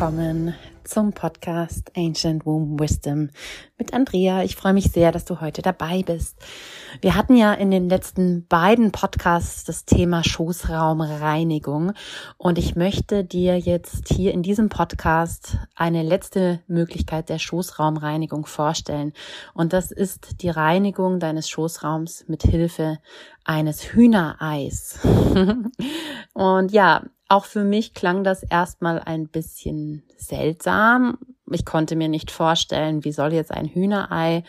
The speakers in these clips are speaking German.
willkommen zum Podcast Ancient Womb Wisdom mit Andrea. Ich freue mich sehr, dass du heute dabei bist. Wir hatten ja in den letzten beiden Podcasts das Thema Schoßraumreinigung und ich möchte dir jetzt hier in diesem Podcast eine letzte Möglichkeit der Schoßraumreinigung vorstellen und das ist die Reinigung deines Schoßraums mit Hilfe eines Hühnereis. und ja, auch für mich klang das erstmal ein bisschen seltsam. Ich konnte mir nicht vorstellen, wie soll jetzt ein Hühnerei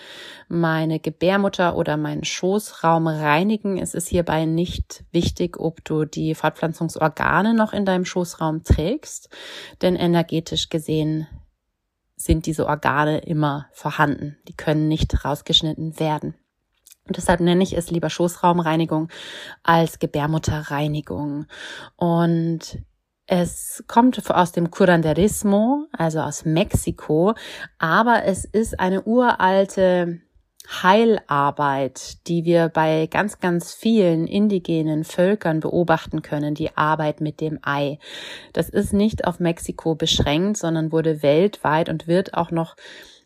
meine Gebärmutter oder meinen Schoßraum reinigen. Es ist hierbei nicht wichtig, ob du die Fortpflanzungsorgane noch in deinem Schoßraum trägst, denn energetisch gesehen sind diese Organe immer vorhanden. Die können nicht rausgeschnitten werden. Und deshalb nenne ich es lieber Schoßraumreinigung als Gebärmutterreinigung. Und es kommt aus dem Curanderismo, also aus Mexiko, aber es ist eine uralte Heilarbeit, die wir bei ganz, ganz vielen indigenen Völkern beobachten können, die Arbeit mit dem Ei. Das ist nicht auf Mexiko beschränkt, sondern wurde weltweit und wird auch noch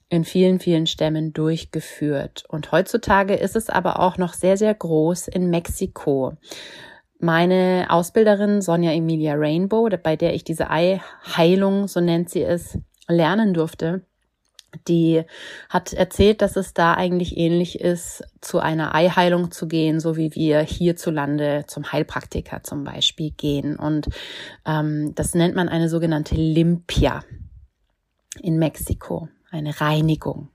in vielen, vielen Stämmen durchgeführt. Und heutzutage ist es aber auch noch sehr, sehr groß in Mexiko. Meine Ausbilderin Sonja Emilia Rainbow, bei der ich diese Eiheilung, so nennt sie es, lernen durfte, die hat erzählt, dass es da eigentlich ähnlich ist, zu einer Eiheilung zu gehen, so wie wir hierzulande zum Heilpraktiker zum Beispiel gehen. Und ähm, das nennt man eine sogenannte Limpia in Mexiko eine Reinigung.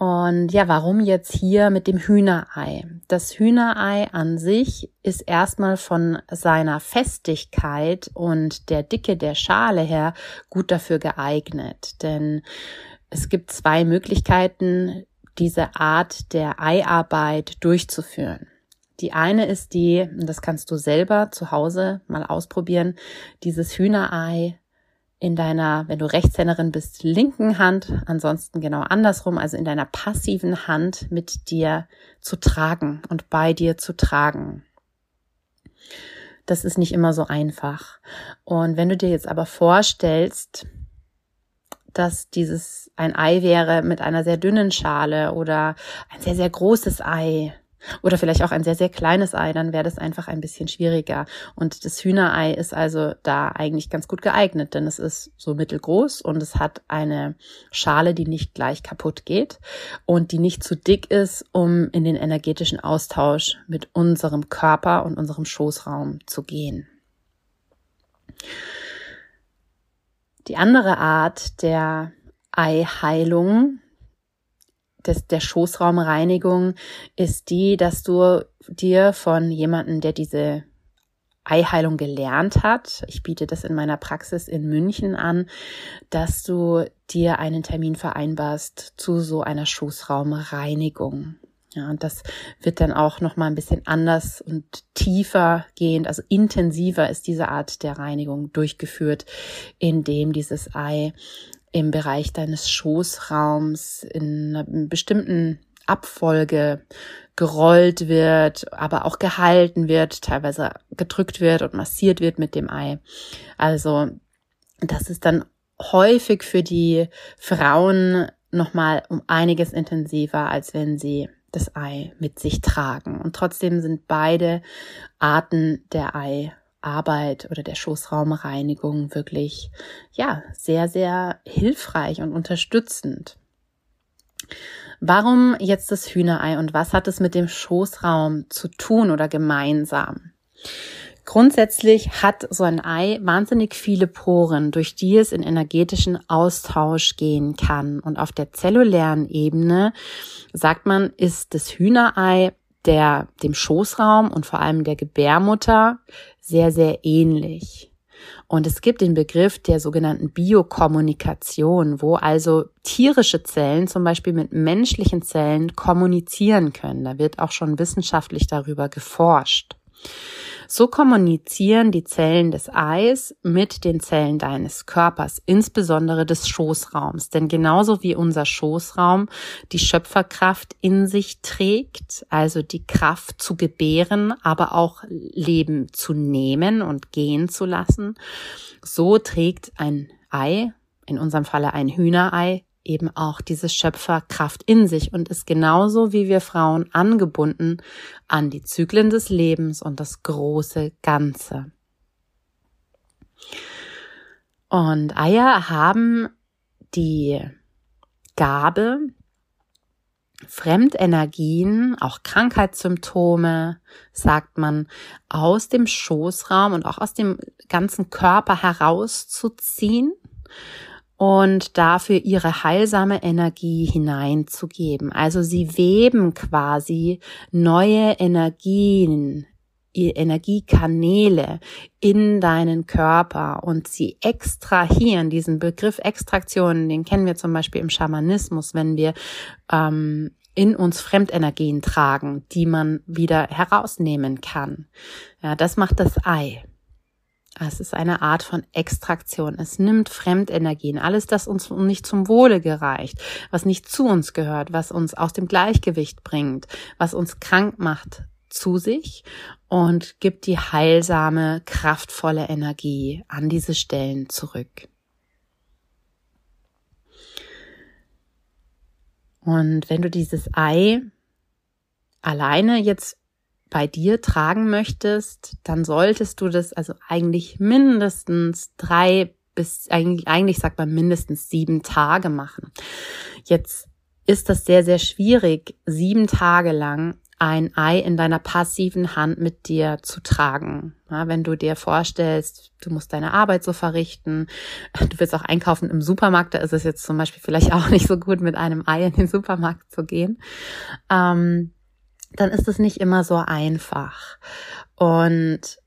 Und ja, warum jetzt hier mit dem Hühnerei? Das Hühnerei an sich ist erstmal von seiner Festigkeit und der Dicke der Schale her gut dafür geeignet. Denn es gibt zwei Möglichkeiten, diese Art der Eiarbeit durchzuführen. Die eine ist die, das kannst du selber zu Hause mal ausprobieren, dieses Hühnerei in deiner, wenn du Rechtshänderin bist, linken Hand, ansonsten genau andersrum, also in deiner passiven Hand mit dir zu tragen und bei dir zu tragen. Das ist nicht immer so einfach. Und wenn du dir jetzt aber vorstellst, dass dieses ein Ei wäre mit einer sehr dünnen Schale oder ein sehr, sehr großes Ei oder vielleicht auch ein sehr, sehr kleines Ei, dann wäre das einfach ein bisschen schwieriger. Und das Hühnerei ist also da eigentlich ganz gut geeignet, denn es ist so mittelgroß und es hat eine Schale, die nicht gleich kaputt geht und die nicht zu dick ist, um in den energetischen Austausch mit unserem Körper und unserem Schoßraum zu gehen. Die andere Art der Eiheilung des, der Schoßraumreinigung ist die, dass du dir von jemandem, der diese Eiheilung gelernt hat, ich biete das in meiner Praxis in München an, dass du dir einen Termin vereinbarst zu so einer Schoßraumreinigung. Ja, und das wird dann auch noch mal ein bisschen anders und tiefer gehend, also intensiver ist diese Art der Reinigung durchgeführt, indem dieses Ei im Bereich deines Schoßraums in einer bestimmten Abfolge gerollt wird, aber auch gehalten wird, teilweise gedrückt wird und massiert wird mit dem Ei. Also das ist dann häufig für die Frauen nochmal um einiges intensiver, als wenn sie das Ei mit sich tragen. Und trotzdem sind beide Arten der Ei Arbeit oder der Schoßraumreinigung wirklich, ja, sehr, sehr hilfreich und unterstützend. Warum jetzt das Hühnerei und was hat es mit dem Schoßraum zu tun oder gemeinsam? Grundsätzlich hat so ein Ei wahnsinnig viele Poren, durch die es in energetischen Austausch gehen kann. Und auf der zellulären Ebene, sagt man, ist das Hühnerei der, dem Schoßraum und vor allem der Gebärmutter sehr, sehr ähnlich. Und es gibt den Begriff der sogenannten Biokommunikation, wo also tierische Zellen zum Beispiel mit menschlichen Zellen kommunizieren können. Da wird auch schon wissenschaftlich darüber geforscht. So kommunizieren die Zellen des Eis mit den Zellen deines Körpers, insbesondere des Schoßraums. Denn genauso wie unser Schoßraum die Schöpferkraft in sich trägt, also die Kraft zu gebären, aber auch Leben zu nehmen und gehen zu lassen, so trägt ein Ei, in unserem Falle ein Hühnerei, eben auch diese Schöpferkraft in sich und ist genauso wie wir Frauen angebunden an die Zyklen des Lebens und das große Ganze. Und Eier haben die Gabe, Fremdenergien, auch Krankheitssymptome, sagt man, aus dem Schoßraum und auch aus dem ganzen Körper herauszuziehen und dafür ihre heilsame Energie hineinzugeben. Also sie weben quasi neue Energien, Energiekanäle in deinen Körper und sie extrahieren. Diesen Begriff Extraktion, den kennen wir zum Beispiel im Schamanismus, wenn wir ähm, in uns Fremdenergien tragen, die man wieder herausnehmen kann. Ja, das macht das Ei. Es ist eine Art von Extraktion. Es nimmt Fremdenergien, alles, das uns nicht zum Wohle gereicht, was nicht zu uns gehört, was uns aus dem Gleichgewicht bringt, was uns krank macht, zu sich und gibt die heilsame, kraftvolle Energie an diese Stellen zurück. Und wenn du dieses Ei alleine jetzt bei dir tragen möchtest, dann solltest du das also eigentlich mindestens drei bis eigentlich, eigentlich sagt man mindestens sieben Tage machen. Jetzt ist das sehr, sehr schwierig, sieben Tage lang ein Ei in deiner passiven Hand mit dir zu tragen. Ja, wenn du dir vorstellst, du musst deine Arbeit so verrichten, du willst auch einkaufen im Supermarkt, da ist es jetzt zum Beispiel vielleicht auch nicht so gut, mit einem Ei in den Supermarkt zu gehen. Ähm, dann ist es nicht immer so einfach. Und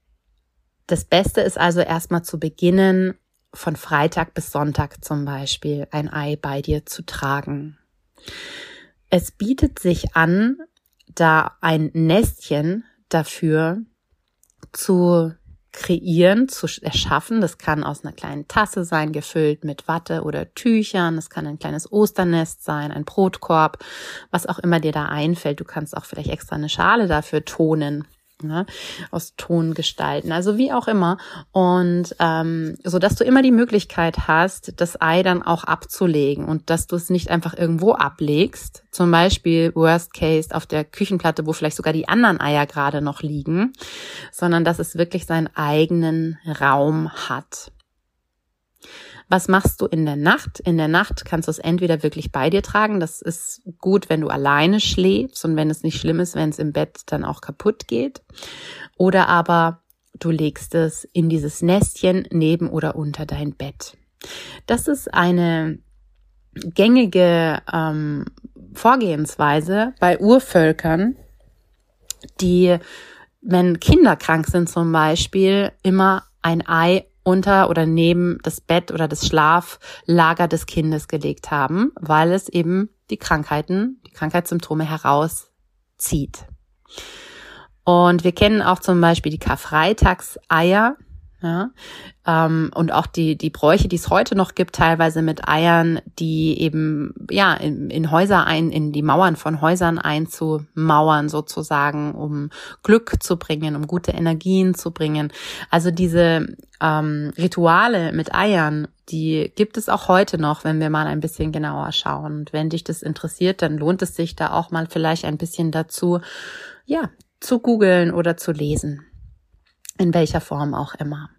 das Beste ist also erstmal zu beginnen, von Freitag bis Sonntag zum Beispiel ein Ei bei dir zu tragen. Es bietet sich an, da ein Nestchen dafür zu kreieren, zu erschaffen. Das kann aus einer kleinen Tasse sein, gefüllt mit Watte oder Tüchern. Das kann ein kleines Osternest sein, ein Brotkorb, was auch immer dir da einfällt. Du kannst auch vielleicht extra eine Schale dafür tonen ne, aus Ton gestalten, also wie auch immer. Und ähm, so dass du immer die Möglichkeit hast, das Ei dann auch abzulegen und dass du es nicht einfach irgendwo ablegst, zum Beispiel Worst Case auf der Küchenplatte, wo vielleicht sogar die anderen Eier gerade noch liegen, sondern dass es wirklich seinen eigenen Raum hat. Was machst du in der Nacht? In der Nacht kannst du es entweder wirklich bei dir tragen. Das ist gut, wenn du alleine schläfst und wenn es nicht schlimm ist, wenn es im Bett dann auch kaputt geht. Oder aber du legst es in dieses Nestchen neben oder unter dein Bett. Das ist eine gängige ähm, Vorgehensweise bei Urvölkern, die, wenn Kinder krank sind zum Beispiel, immer ein Ei unter oder neben das Bett oder das Schlaflager des Kindes gelegt haben, weil es eben die Krankheiten, die Krankheitssymptome herauszieht. Und wir kennen auch zum Beispiel die Karfreitagseier, ja, ähm, und auch die, die Bräuche, die es heute noch gibt, teilweise mit Eiern, die eben, ja, in, in Häuser ein, in die Mauern von Häusern einzumauern sozusagen, um Glück zu bringen, um gute Energien zu bringen. Also diese ähm, Rituale mit Eiern, die gibt es auch heute noch, wenn wir mal ein bisschen genauer schauen. Und wenn dich das interessiert, dann lohnt es sich da auch mal vielleicht ein bisschen dazu, ja, zu googeln oder zu lesen in welcher Form auch immer.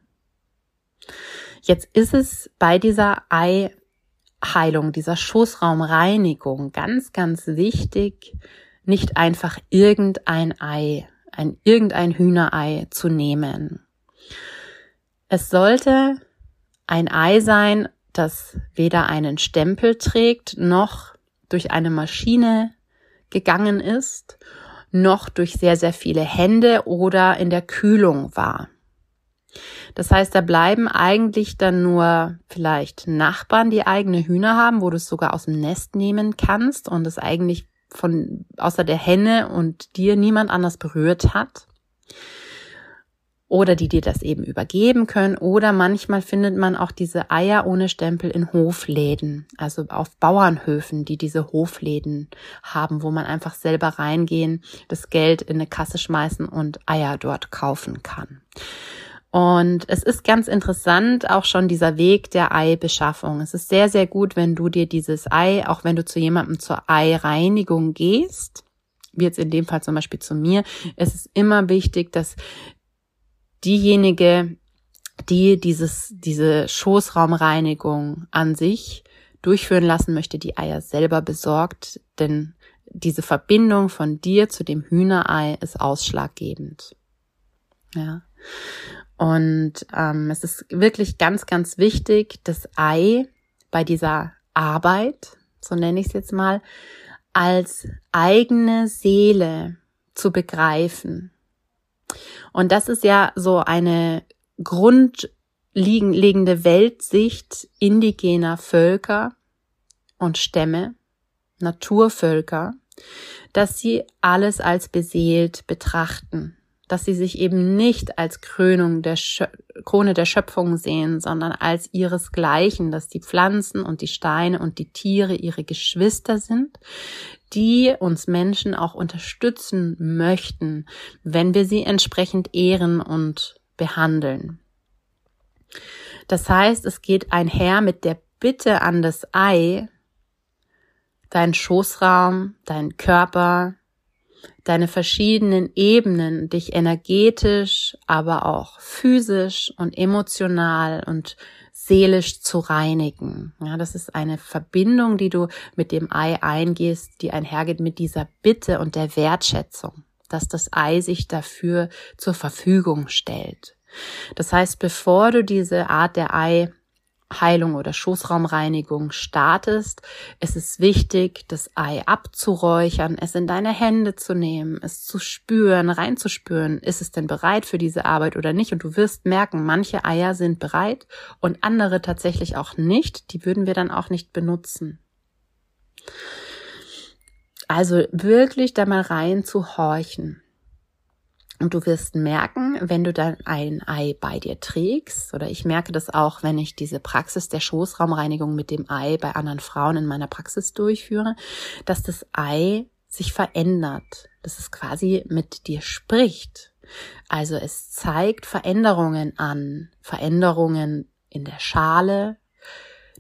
Jetzt ist es bei dieser Eiheilung, dieser Schoßraumreinigung ganz, ganz wichtig, nicht einfach irgendein Ei, ein irgendein Hühnerei zu nehmen. Es sollte ein Ei sein, das weder einen Stempel trägt, noch durch eine Maschine gegangen ist noch durch sehr, sehr viele Hände oder in der Kühlung war. Das heißt, da bleiben eigentlich dann nur vielleicht Nachbarn, die eigene Hühner haben, wo du es sogar aus dem Nest nehmen kannst und es eigentlich von außer der Henne und dir niemand anders berührt hat. Oder die dir das eben übergeben können. Oder manchmal findet man auch diese Eier ohne Stempel in Hofläden, also auf Bauernhöfen, die diese Hofläden haben, wo man einfach selber reingehen, das Geld in eine Kasse schmeißen und Eier dort kaufen kann. Und es ist ganz interessant auch schon dieser Weg der Eibeschaffung. Es ist sehr, sehr gut, wenn du dir dieses Ei, auch wenn du zu jemandem zur Eireinigung gehst, wie jetzt in dem Fall zum Beispiel zu mir, es ist immer wichtig, dass diejenige, die dieses, diese Schoßraumreinigung an sich durchführen lassen möchte, die Eier selber besorgt, denn diese Verbindung von dir zu dem Hühnerei ist ausschlaggebend. Ja. Und ähm, es ist wirklich ganz, ganz wichtig, das Ei bei dieser Arbeit, so nenne ich es jetzt mal, als eigene Seele zu begreifen. Und das ist ja so eine grundlegende Weltsicht indigener Völker und Stämme, Naturvölker, dass sie alles als beseelt betrachten dass sie sich eben nicht als Krönung der Schö Krone der Schöpfung sehen, sondern als ihresgleichen, dass die Pflanzen und die Steine und die Tiere ihre Geschwister sind, die uns Menschen auch unterstützen möchten, wenn wir sie entsprechend ehren und behandeln. Das heißt, es geht einher mit der Bitte an das Ei, dein Schoßraum, dein Körper, deine verschiedenen Ebenen dich energetisch, aber auch physisch und emotional und seelisch zu reinigen. Ja, das ist eine Verbindung, die du mit dem Ei eingehst, die einhergeht mit dieser Bitte und der Wertschätzung, dass das Ei sich dafür zur Verfügung stellt. Das heißt, bevor du diese Art der Ei Heilung oder Schoßraumreinigung startest, es ist wichtig, das Ei abzuräuchern, es in deine Hände zu nehmen, es zu spüren, reinzuspüren, ist es denn bereit für diese Arbeit oder nicht? Und du wirst merken, manche Eier sind bereit und andere tatsächlich auch nicht. Die würden wir dann auch nicht benutzen. Also wirklich da mal rein zu horchen. Und du wirst merken, wenn du dann ein Ei bei dir trägst, oder ich merke das auch, wenn ich diese Praxis der Schoßraumreinigung mit dem Ei bei anderen Frauen in meiner Praxis durchführe, dass das Ei sich verändert, dass es quasi mit dir spricht. Also es zeigt Veränderungen an, Veränderungen in der Schale,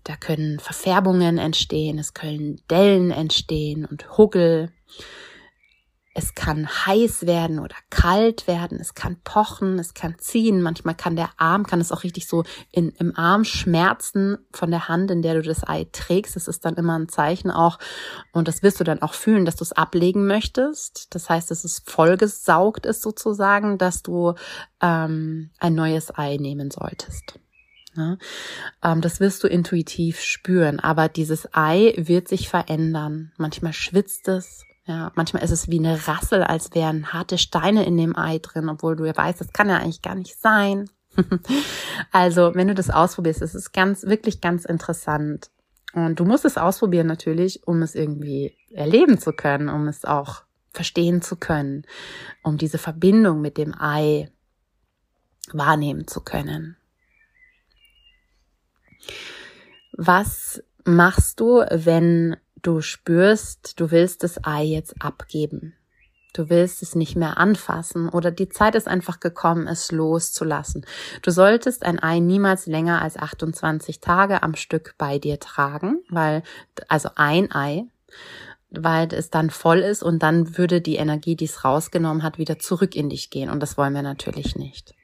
da können Verfärbungen entstehen, es können Dellen entstehen und Huggel. Es kann heiß werden oder kalt werden, es kann pochen, es kann ziehen, manchmal kann der Arm, kann es auch richtig so in, im Arm schmerzen von der Hand, in der du das Ei trägst. Das ist dann immer ein Zeichen auch und das wirst du dann auch fühlen, dass du es ablegen möchtest. Das heißt, dass es vollgesaugt ist sozusagen, dass du ähm, ein neues Ei nehmen solltest. Ja, ähm, das wirst du intuitiv spüren, aber dieses Ei wird sich verändern. Manchmal schwitzt es, ja, manchmal ist es wie eine Rassel, als wären harte Steine in dem Ei drin, obwohl du ja weißt, das kann ja eigentlich gar nicht sein. also, wenn du das ausprobierst, ist es ganz, wirklich ganz interessant. Und du musst es ausprobieren natürlich, um es irgendwie erleben zu können, um es auch verstehen zu können, um diese Verbindung mit dem Ei wahrnehmen zu können. Was machst du, wenn du spürst, du willst das Ei jetzt abgeben. Du willst es nicht mehr anfassen oder die Zeit ist einfach gekommen, es loszulassen. Du solltest ein Ei niemals länger als 28 Tage am Stück bei dir tragen, weil, also ein Ei, weil es dann voll ist und dann würde die Energie, die es rausgenommen hat, wieder zurück in dich gehen und das wollen wir natürlich nicht.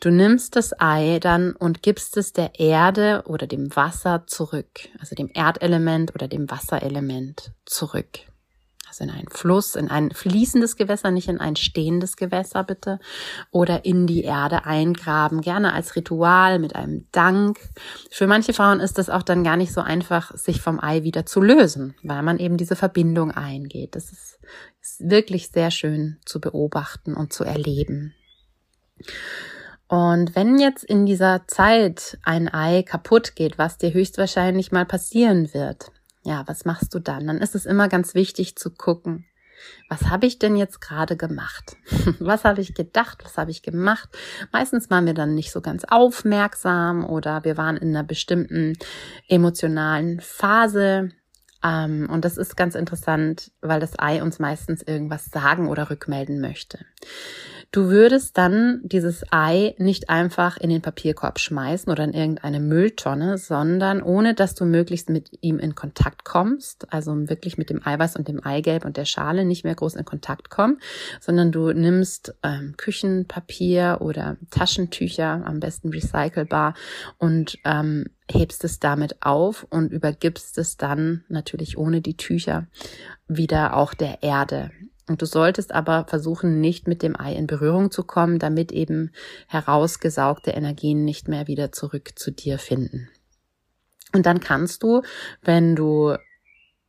Du nimmst das Ei dann und gibst es der Erde oder dem Wasser zurück, also dem Erdelement oder dem Wasserelement zurück. Also in einen Fluss, in ein fließendes Gewässer, nicht in ein stehendes Gewässer bitte. Oder in die Erde eingraben, gerne als Ritual mit einem Dank. Für manche Frauen ist es auch dann gar nicht so einfach, sich vom Ei wieder zu lösen, weil man eben diese Verbindung eingeht. Das ist, ist wirklich sehr schön zu beobachten und zu erleben. Und wenn jetzt in dieser Zeit ein Ei kaputt geht, was dir höchstwahrscheinlich mal passieren wird, ja, was machst du dann? Dann ist es immer ganz wichtig zu gucken, was habe ich denn jetzt gerade gemacht? was habe ich gedacht? Was habe ich gemacht? Meistens waren wir dann nicht so ganz aufmerksam oder wir waren in einer bestimmten emotionalen Phase. Ähm, und das ist ganz interessant, weil das Ei uns meistens irgendwas sagen oder rückmelden möchte. Du würdest dann dieses Ei nicht einfach in den Papierkorb schmeißen oder in irgendeine Mülltonne, sondern ohne dass du möglichst mit ihm in Kontakt kommst, also wirklich mit dem Eiweiß und dem Eigelb und der Schale nicht mehr groß in Kontakt kommen, sondern du nimmst ähm, Küchenpapier oder Taschentücher, am besten recycelbar, und ähm, hebst es damit auf und übergibst es dann natürlich ohne die Tücher wieder auch der Erde. Und du solltest aber versuchen, nicht mit dem Ei in Berührung zu kommen, damit eben herausgesaugte Energien nicht mehr wieder zurück zu dir finden. Und dann kannst du, wenn du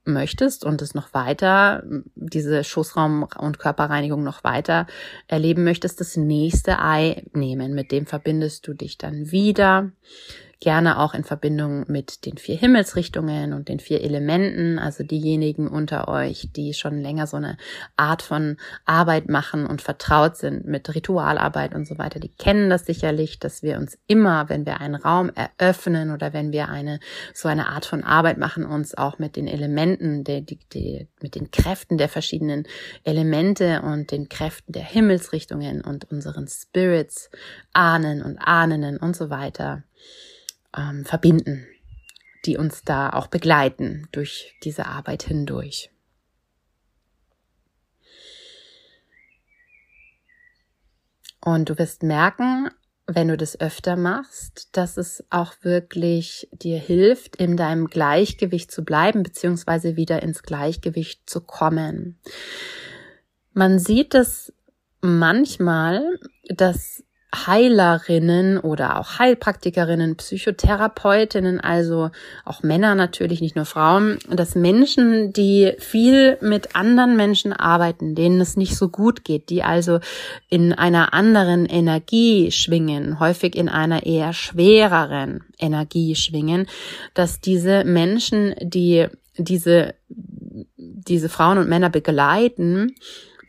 möchtest und es noch weiter, diese Schoßraum- und Körperreinigung noch weiter erleben möchtest, das nächste Ei nehmen. Mit dem verbindest du dich dann wieder gerne auch in Verbindung mit den vier Himmelsrichtungen und den vier Elementen, also diejenigen unter euch, die schon länger so eine Art von Arbeit machen und vertraut sind mit Ritualarbeit und so weiter, die kennen das sicherlich, dass wir uns immer, wenn wir einen Raum eröffnen oder wenn wir eine so eine Art von Arbeit machen, uns auch mit den Elementen, der, die, die, mit den Kräften der verschiedenen Elemente und den Kräften der Himmelsrichtungen und unseren Spirits, Ahnen und Ahnen und so weiter ähm, verbinden, die uns da auch begleiten durch diese Arbeit hindurch. Und du wirst merken, wenn du das öfter machst, dass es auch wirklich dir hilft, in deinem Gleichgewicht zu bleiben, beziehungsweise wieder ins Gleichgewicht zu kommen. Man sieht es manchmal, dass Heilerinnen oder auch Heilpraktikerinnen, Psychotherapeutinnen, also auch Männer natürlich, nicht nur Frauen, dass Menschen, die viel mit anderen Menschen arbeiten, denen es nicht so gut geht, die also in einer anderen Energie schwingen, häufig in einer eher schwereren Energie schwingen, dass diese Menschen, die diese, diese Frauen und Männer begleiten,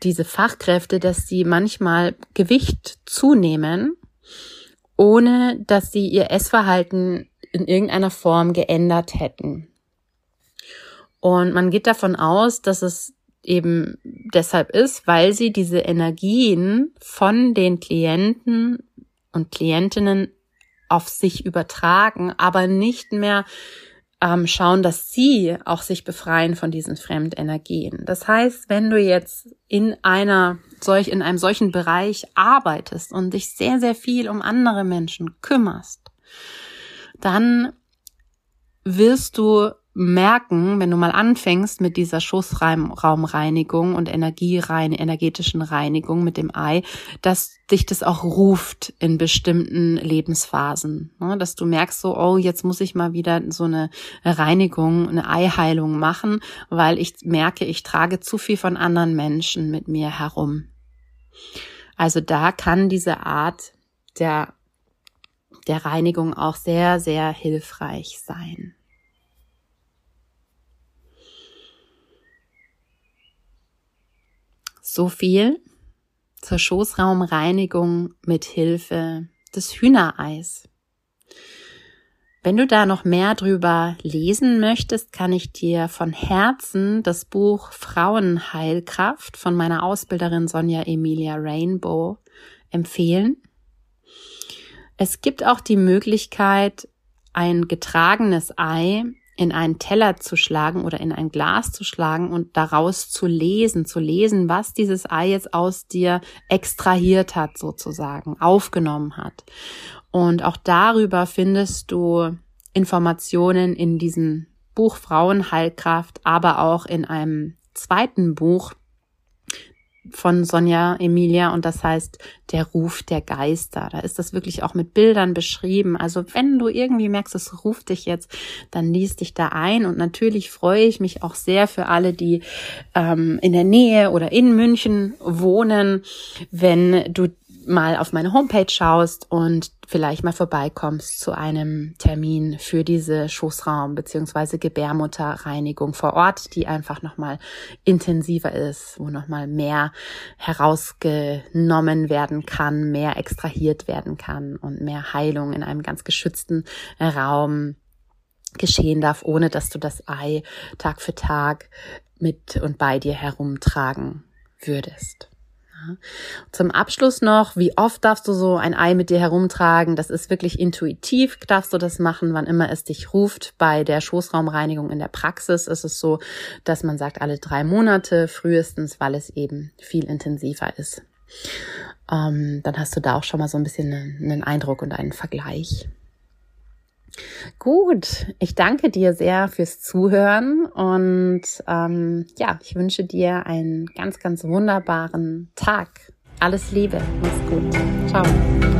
diese Fachkräfte, dass sie manchmal Gewicht zunehmen, ohne dass sie ihr Essverhalten in irgendeiner Form geändert hätten. Und man geht davon aus, dass es eben deshalb ist, weil sie diese Energien von den Klienten und Klientinnen auf sich übertragen, aber nicht mehr ähm, schauen, dass sie auch sich befreien von diesen Fremdenergien. Das heißt, wenn du jetzt in einer solch, in einem solchen Bereich arbeitest und dich sehr, sehr viel um andere Menschen kümmerst, dann wirst du merken, wenn du mal anfängst mit dieser Schoßraumreinigung und Energierein, energetischen Reinigung mit dem Ei, dass dich das auch ruft in bestimmten Lebensphasen. Ne? Dass du merkst so, oh, jetzt muss ich mal wieder so eine Reinigung, eine Eiheilung machen, weil ich merke, ich trage zu viel von anderen Menschen mit mir herum. Also da kann diese Art der, der Reinigung auch sehr, sehr hilfreich sein. So viel zur Schoßraumreinigung mit Hilfe des Hühnereis. Wenn du da noch mehr drüber lesen möchtest, kann ich dir von Herzen das Buch Frauenheilkraft von meiner Ausbilderin Sonja Emilia Rainbow empfehlen. Es gibt auch die Möglichkeit, ein getragenes Ei in einen Teller zu schlagen oder in ein Glas zu schlagen und daraus zu lesen, zu lesen, was dieses Ei jetzt aus dir extrahiert hat, sozusagen, aufgenommen hat. Und auch darüber findest du Informationen in diesem Buch Frauenheilkraft, aber auch in einem zweiten Buch, von Sonja Emilia und das heißt der Ruf der Geister. Da ist das wirklich auch mit Bildern beschrieben. Also wenn du irgendwie merkst, es ruft dich jetzt, dann liest dich da ein und natürlich freue ich mich auch sehr für alle, die ähm, in der Nähe oder in München wohnen, wenn du mal auf meine Homepage schaust und vielleicht mal vorbeikommst zu einem Termin für diese Schoßraum- bzw. Gebärmutterreinigung vor Ort, die einfach nochmal intensiver ist, wo nochmal mehr herausgenommen werden kann, mehr extrahiert werden kann und mehr Heilung in einem ganz geschützten Raum geschehen darf, ohne dass du das Ei Tag für Tag mit und bei dir herumtragen würdest. Zum Abschluss noch, wie oft darfst du so ein Ei mit dir herumtragen? Das ist wirklich intuitiv, darfst du das machen, wann immer es dich ruft. Bei der Schoßraumreinigung in der Praxis ist es so, dass man sagt, alle drei Monate frühestens, weil es eben viel intensiver ist. Ähm, dann hast du da auch schon mal so ein bisschen einen Eindruck und einen Vergleich. Gut, ich danke dir sehr fürs Zuhören und ähm, ja, ich wünsche dir einen ganz, ganz wunderbaren Tag. Alles Liebe, mach's gut. Ciao.